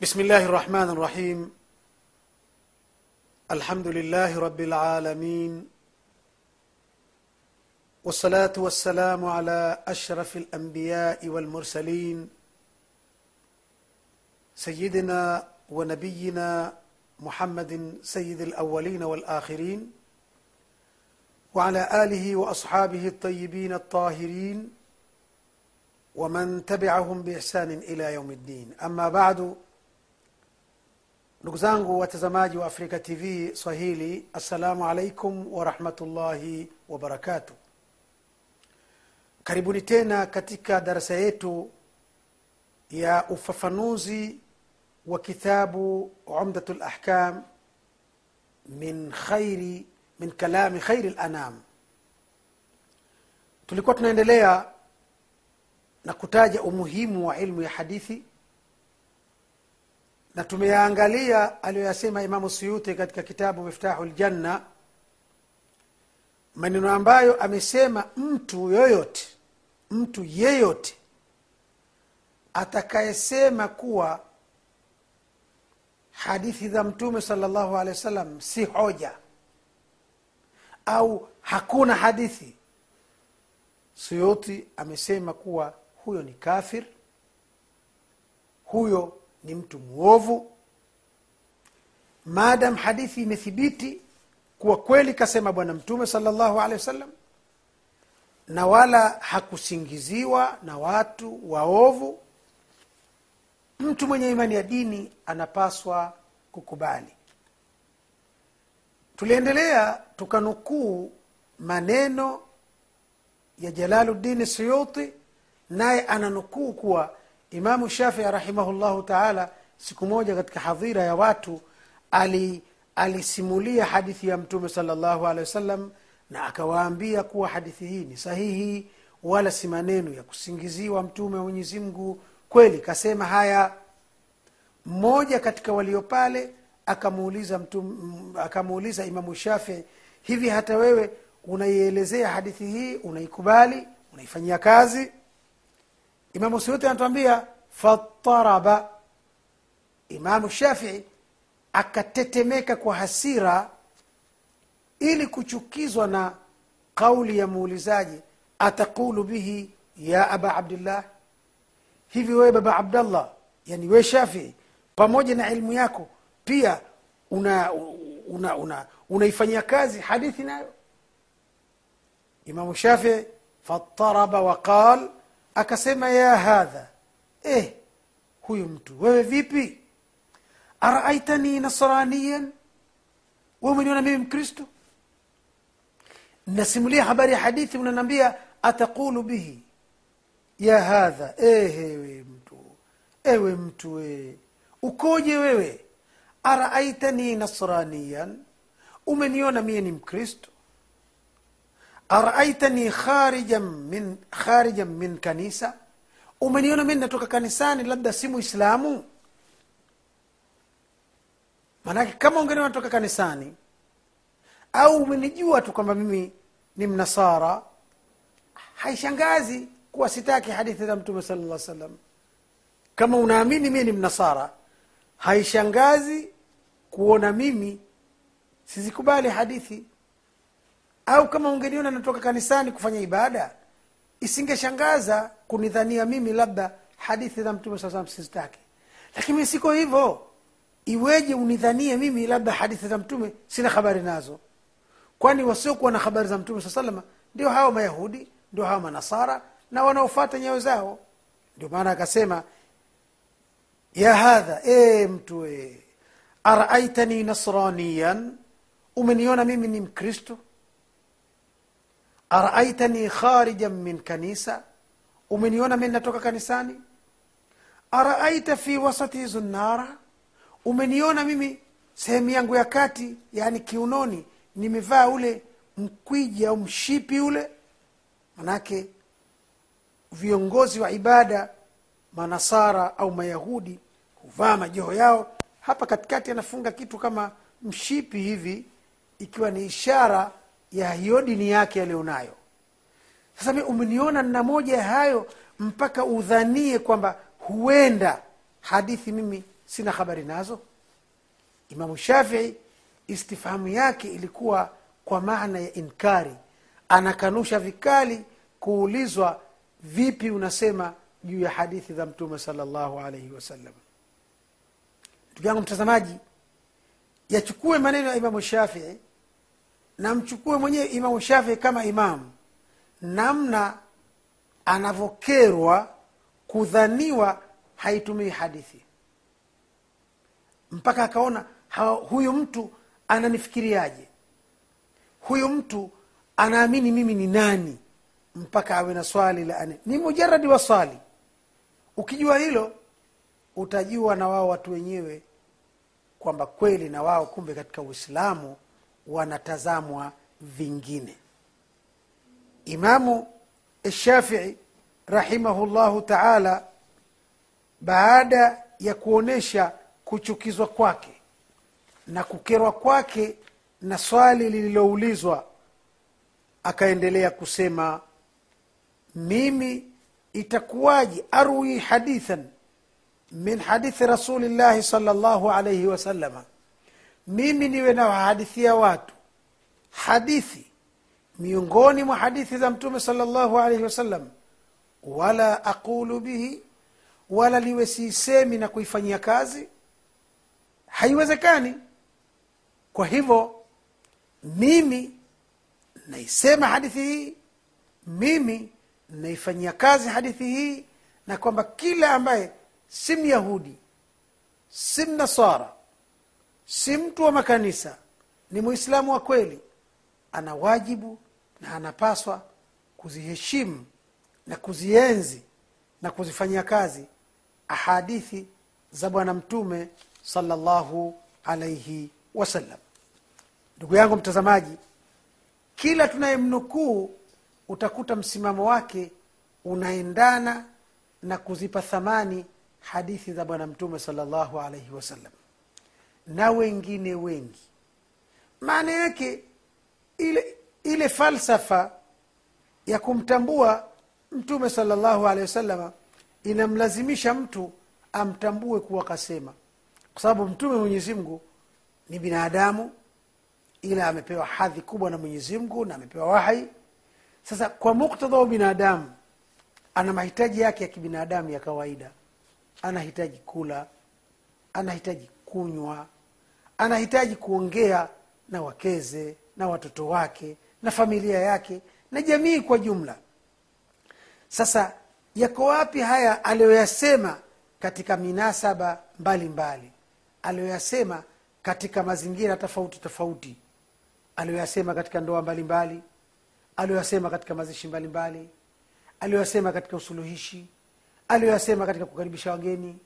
بسم الله الرحمن الرحيم. الحمد لله رب العالمين. والصلاة والسلام على أشرف الأنبياء والمرسلين. سيدنا ونبينا محمد سيد الأولين والآخرين. وعلى آله وأصحابه الطيبين الطاهرين. ومن تبعهم بإحسان إلى يوم الدين. أما بعد ndugu zangu watazamaji wa afrika tv swahili assalamu alaikum warahmatullahi wabarakatu karibuni tena katika darasa yetu ya ufafanuzi wa kitabu umdatu lahkam min min kalami khairi lanam tulikuwa tunaendelea na kutaja umuhimu wa ilmu ya hadithi na tumeyaangalia aliyoyasema imamu suyuti katika kitabu miftahu ljanna maneno ambayo amesema mtu yoyote mtu yeyote atakayesema kuwa hadithi za mtume sala llahu alehi wa sallam si hoja au hakuna hadithi suyuti amesema kuwa huyo ni kafir huyo ni mtu mwovu. Maadam hadithi imethibiti kuwa kweli kasema bwana mtume salllahu alehi wasallam na wala hakusingiziwa na watu waovu. Mtu mwenye imani ya dini anapaswa kukubali. Tuliendelea tukanukuu maneno ya jalaluddini suyuti naye ananukuu kuwa imamu shafii rahimahullahu taala siku moja katika hadhira ya watu ali alisimulia hadithi ya mtume salllahu alehi wasallam na akawaambia kuwa hadithi hii ni sahihi wala si maneno ya kusingiziwa mtume wa mwenyezi mungu. Kweli kasema haya mmoja katika walio pale akamuuliza akamuuliza imamu shafii hivi hata wewe unaielezea hadithi hii unaikubali unaifanyia kazi imamu suyuti anatuambia fataraba. Imamu shafii akatetemeka kwa hasira ili kuchukizwa na kauli ya muulizaji ataqulu bihi ya aba abdillah? Hivi wewe baba abdallah yani we shafii pamoja na ilmu yako pia una una una unaifanyia kazi hadithi nayo? Imamu shafii fataraba waqal akasema ya hadha eh huyu mtu wewe vipi? Araaitani nasraniyan we umeniona mimi mkristo? Nasimulia habari ya hadithi unanaambia ataqulu bihi ya hadha ehewe mtu ewe mtu we ukoje wewe? Araaitani nasraniyan umeniona mie ni mkristo araaitani kharijan min kharijan min kanisa? Umeniona mi natoka kanisani labda si muislamu? Maanake kama ungeniona natoka kanisani au umenijua tu kwamba mimi ni mnasara haishangazi kuwa sitaki hadithi za mtume sala llah salam kama unaamini mie ni mnasara haishangazi kuona mimi sizikubali hadithi au kama ungeniona natoka kanisani kufanya ibada isingeshangaza kunidhania mimi labda hadithi za mtume saa salam sizitaki. Lakini mi siko hivyo. Iweje unidhanie mimi labda hadithi za mtume sina habari nazo? Kwani wasiokuwa na habari za mtume saa salama ndio hawa mayahudi ndio hawa manasara na wanaofata nyayo zao? Ndio maana akasema ya hadha e mtu e araaitani nasraniyan umeniona mimi ni mkristo araaitani kharijan min kanisa? Umeniona mi natoka kanisani? Araaita fi wasati zunnara? Umeniona mimi sehemu yangu ya kati yaani kiunoni nimevaa ule mkwiji au mshipi ule? Manake viongozi wa ibada manasara au mayahudi huvaa majoho yao. Hapa katikati anafunga kitu kama mshipi hivi ikiwa ni ishara ya hiyo dini yake aliyonayo sasa mi umeniona nna moja ya hayo mpaka udhanie kwamba huenda hadithi mimi sina habari nazo. Imamu shafii istifhamu yake ilikuwa kwa maana ya inkari. Anakanusha vikali kuulizwa vipi unasema juu ya hadithi za mtume salllahu alaihi wasallam? Ndugu yangu mtazamaji yachukue maneno ya imamu shafii na mchukue mwenyewe imamu shafii kama imamu namna anavyokerwa kudhaniwa haitumii hadithi. Mpaka akaona huyu mtu ananifikiriaje? Huyu mtu anaamini mimi ni nani? Mpaka awe na swali la ane. Ni mujaradi wa swali. Ukijua hilo utajua na wao watu wenyewe kwamba kweli na wao kumbe katika uislamu wanatazamwa vingine. Imamu shafii rahimahullahu taala baada ya kuonyesha kuchukizwa kwake na kukerwa kwake na swali lililoulizwa akaendelea kusema mimi itakuwaji arwi hadithan min hadithi rasulillahi salllahu alaihi wasalama mimi niwe nawahadithia watu. Hadithi. Miongoni mwa hadithi za mtume salllahu alaihi wasallam. Wala aqulu bihi. Wala liwe siisemi na kuifanyia kazi. Haiwezekani. Kwa hivyo mimi naisema hadithi hii. Mimi naifanyia kazi hadithi hii. Na kwamba kila ambaye si myahudi si mnasara si mtu wa makanisa ni mwislamu wa kweli ana wajibu na anapaswa kuziheshimu na kuzienzi na kuzifanyia kazi ahadithi za bwana mtume salllahu alaihi wasallam. Ndugu yangu mtazamaji kila tunayemnukuu utakuta msimamo wake unaendana na kuzipa thamani hadithi za bwana mtume salllahu alaihi wasallam na wengine wengi. Maana yake ile ile falsafa ya kumtambua mtume salllahu alehi wasalama inamlazimisha mtu amtambue kuwa kasema. Kwa sababu mtume mwenyezi mungu ni binadamu ila amepewa hadhi kubwa na mwenyezi mungu na amepewa wahi sasa kwa muktadha wa binadamu ana mahitaji yake ya kibinadamu ya kawaida. Anahitaji kula anahitaji kunywa. Anahitaji kuongea na wakeze na watoto wake na familia yake na jamii kwa jumla. Sasa yako wapi haya aliyoyasema katika minasaba mbalimbali? Aliyoyasema katika mazingira tofauti tofauti. Aliyoyasema katika ndoa mbalimbali. Aliyoyasema katika mazishi mbalimbali. Aliyoyasema katika usuluhishi. Aliyoyasema katika kukaribisha wageni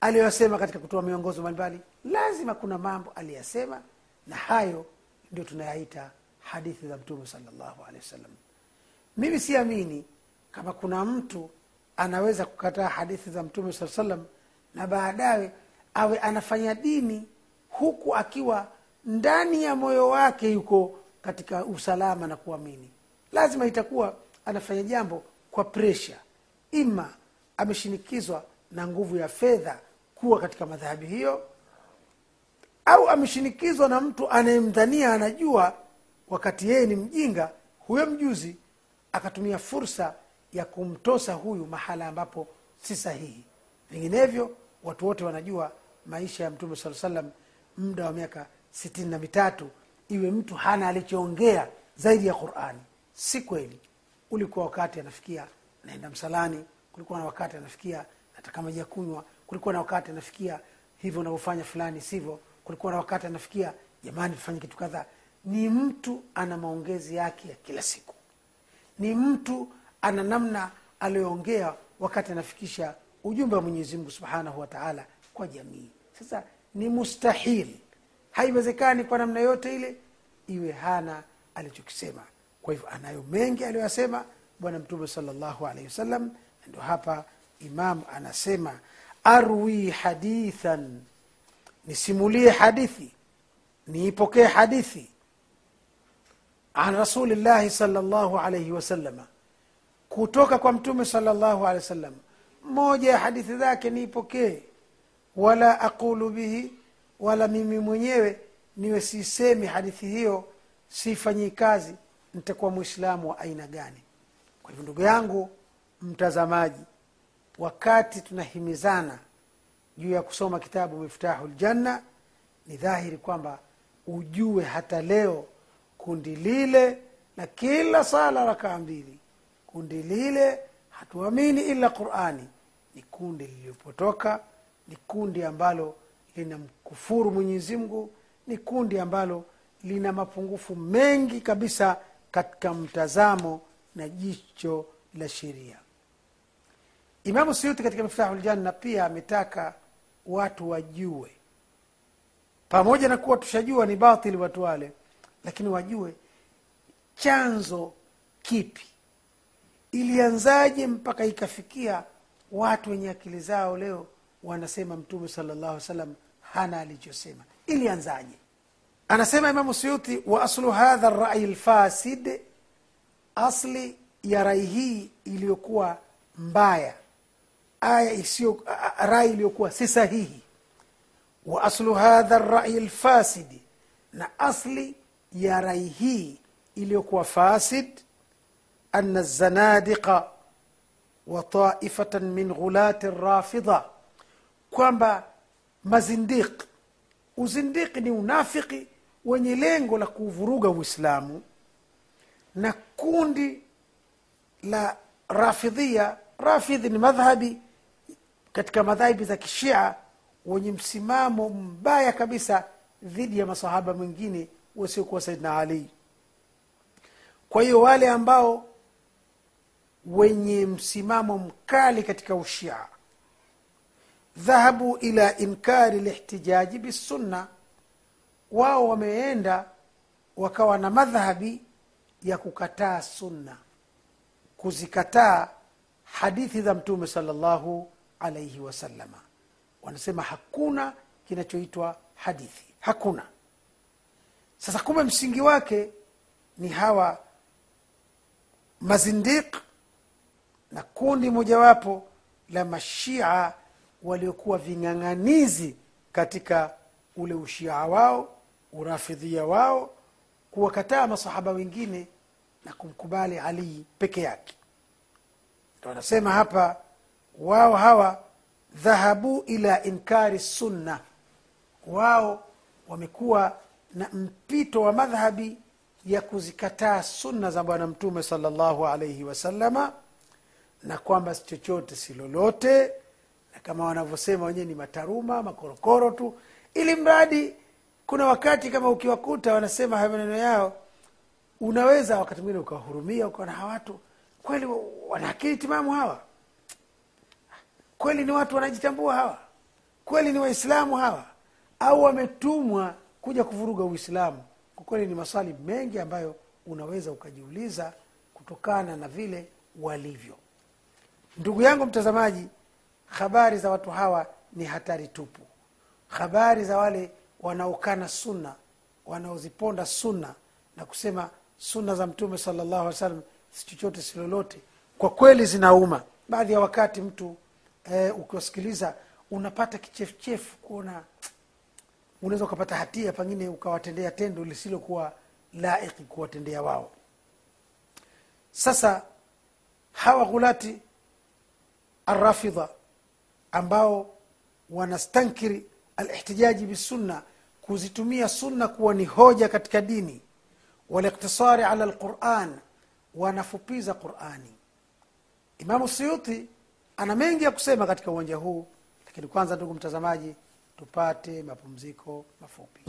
aliyoyasema katika kutoa miongozo mbalimbali lazima kuna mambo aliyasema na hayo ndio tunayaita hadithi za mtume salllahu alehi wasallam. Mimi siamini kama kuna mtu anaweza kukataa hadithi za mtume saa salam na baadaye awe anafanya dini huku akiwa ndani ya moyo wake yuko katika usalama na kuamini. Lazima itakuwa anafanya jambo kwa presha ima ameshinikizwa na nguvu ya fedha kuwa katika madhahabi hiyo au ameshinikizwa na mtu anayemdhania anajua wakati yeye ni mjinga huyo mjuzi akatumia fursa ya kumtosa huyu mahala ambapo si sahihi. Vinginevyo watu wote wanajua maisha ya mtume saa salam muda wa miaka sitini na mitatu iwe mtu hana alichoongea zaidi ya qurani. Si kweli. Ulikuwa wakati anafikia naenda msalani kulikuwa na wakati anafikia nataka maji ya kunywa kulikuwa na wakati anafikia hivyo unavyofanya fulani sivyo? Kulikuwa na wakati anafikia jamani tufanye kitu kadhaa. Ni mtu ana maongezi yake ya kila siku. Ni mtu ana namna aliyoongea wakati anafikisha ujumbe wa mwenyezi mungu subhanahu wataala kwa jamii. Sasa ni mustahili haiwezekani kwa namna yote ile iwe hana alichokisema. Kwa hivyo anayo mengi aliyoyasema bwana mtume salllahu alaihi wasallam ndio hapa imam anasema arwi hadithan. Nisimulie hadithi. Niipokee hadithi. An rasulillahi salllahu alaihi wasalama kutoka kwa mtume salllahu alehi wasallam moja ya hadithi zake niipokee. Wala aqulu bihi wala mimi mwenyewe niwe sisemi hadithi hiyo sifanyi kazi nitakuwa mwislamu wa aina gani? Kwa hivyo ndugu yangu mtazamaji wakati tunahimizana juu ya kusoma kitabu miftahu ljanna ni dhahiri kwamba ujue hata leo kundi lile na kila sala rakaa mbili kundi lile hatuamini ila qurani ni kundi lililopotoka ni kundi ambalo lina mkufuru mwenyezi mungu ni kundi ambalo lina mapungufu mengi kabisa katika mtazamo na jicho la sheria imamu suyuti katika miftahu ljanna pia ametaka watu wajue. Pamoja na kuwa tushajua ni batili watu wale lakini wajue chanzo kipi. Ilianzaje mpaka ikafikia watu wenye akili zao leo wanasema mtume sala llahu alih salam hana alichosema. Ilianzaje? Anasema imamu suyuti wa aslu hadha rai lfasid asli ya rai hii iliyokuwa mbaya aya isiyo rai iliyokuwa si sahihi wa aslu hadha rai lfasidi na asli ya rai hii iliyokuwa fasid ana zanadiqa wa taifatan min ghulati rafidha kwamba mazindiq uzindiki ni unafiki wenye lengo la kuvuruga uislamu na kundi la rafidhia rafidhi ni madhhabi katika madhahibi za kishia wenye msimamo mbaya kabisa dhidi ya masahaba mwingine wasiokuwa saidna ali. Kwa hiyo wale ambao wenye msimamo mkali katika ushia dhahabu ila inkari lihtijaji bisunna wao wameenda wakawa na madhhabi ya kukataa sunna kuzikataa hadithi za mtume salllahu alaihi wasalama wanasema hakuna kinachoitwa hadithi. Hakuna. Sasa kumbe msingi wake ni hawa mazindiq na kundi mojawapo la mashia waliokuwa ving'ang'anizi katika ule ushia wao urafidhia wao kuwakataa masahaba wengine na kumkubali alii peke yake. Ndo anasema hapa wao hawa dhahabu ila inkari sunna. Wao wamekuwa na mpito wa madhhabi ya kuzikataa sunna za bwana mtume salllahu alaihi wasalama na kwamba si chochote si lolote. Na kama wanavyosema wenyewe ni mataruma makorokoro tu. Ili mradi kuna wakati kama ukiwakuta wanasema hayo maneno yao unaweza wakati mwingine ukawahurumia ukaona hawa watu kweli wana akili timamu hawa kweli ni watu wanajitambua hawa? Kweli ni waislamu hawa? Au wametumwa kuja kuvuruga uislamu? Kwa kweli ni maswali mengi ambayo unaweza ukajiuliza kutokana na vile walivyo. Ndugu yangu mtazamaji habari za watu hawa ni hatari tupu. Habari za wale wanaokana sunna wanaoziponda sunna na kusema sunna za mtume salllahu alih wasallam si chochote si lolote kwa kweli zinauma. Baadhi ya wakati mtu eh, ukiwasikiliza unapata kichefuchefu kuona unaweza ukapata hatia pengine ukawatendea tendo lisilokuwa laiki kuwatendea wao. Sasa hawa ghulati arrafidha ambao wanastankiri alihtijaji bisunna kuzitumia sunna kuwa ni hoja katika dini waliktisari ala lquran wanafupiza qurani. Imamu suyuti ana mengi ya kusema katika uwanja huu lakini kwanza ndugu mtazamaji tupate mapumziko mafupi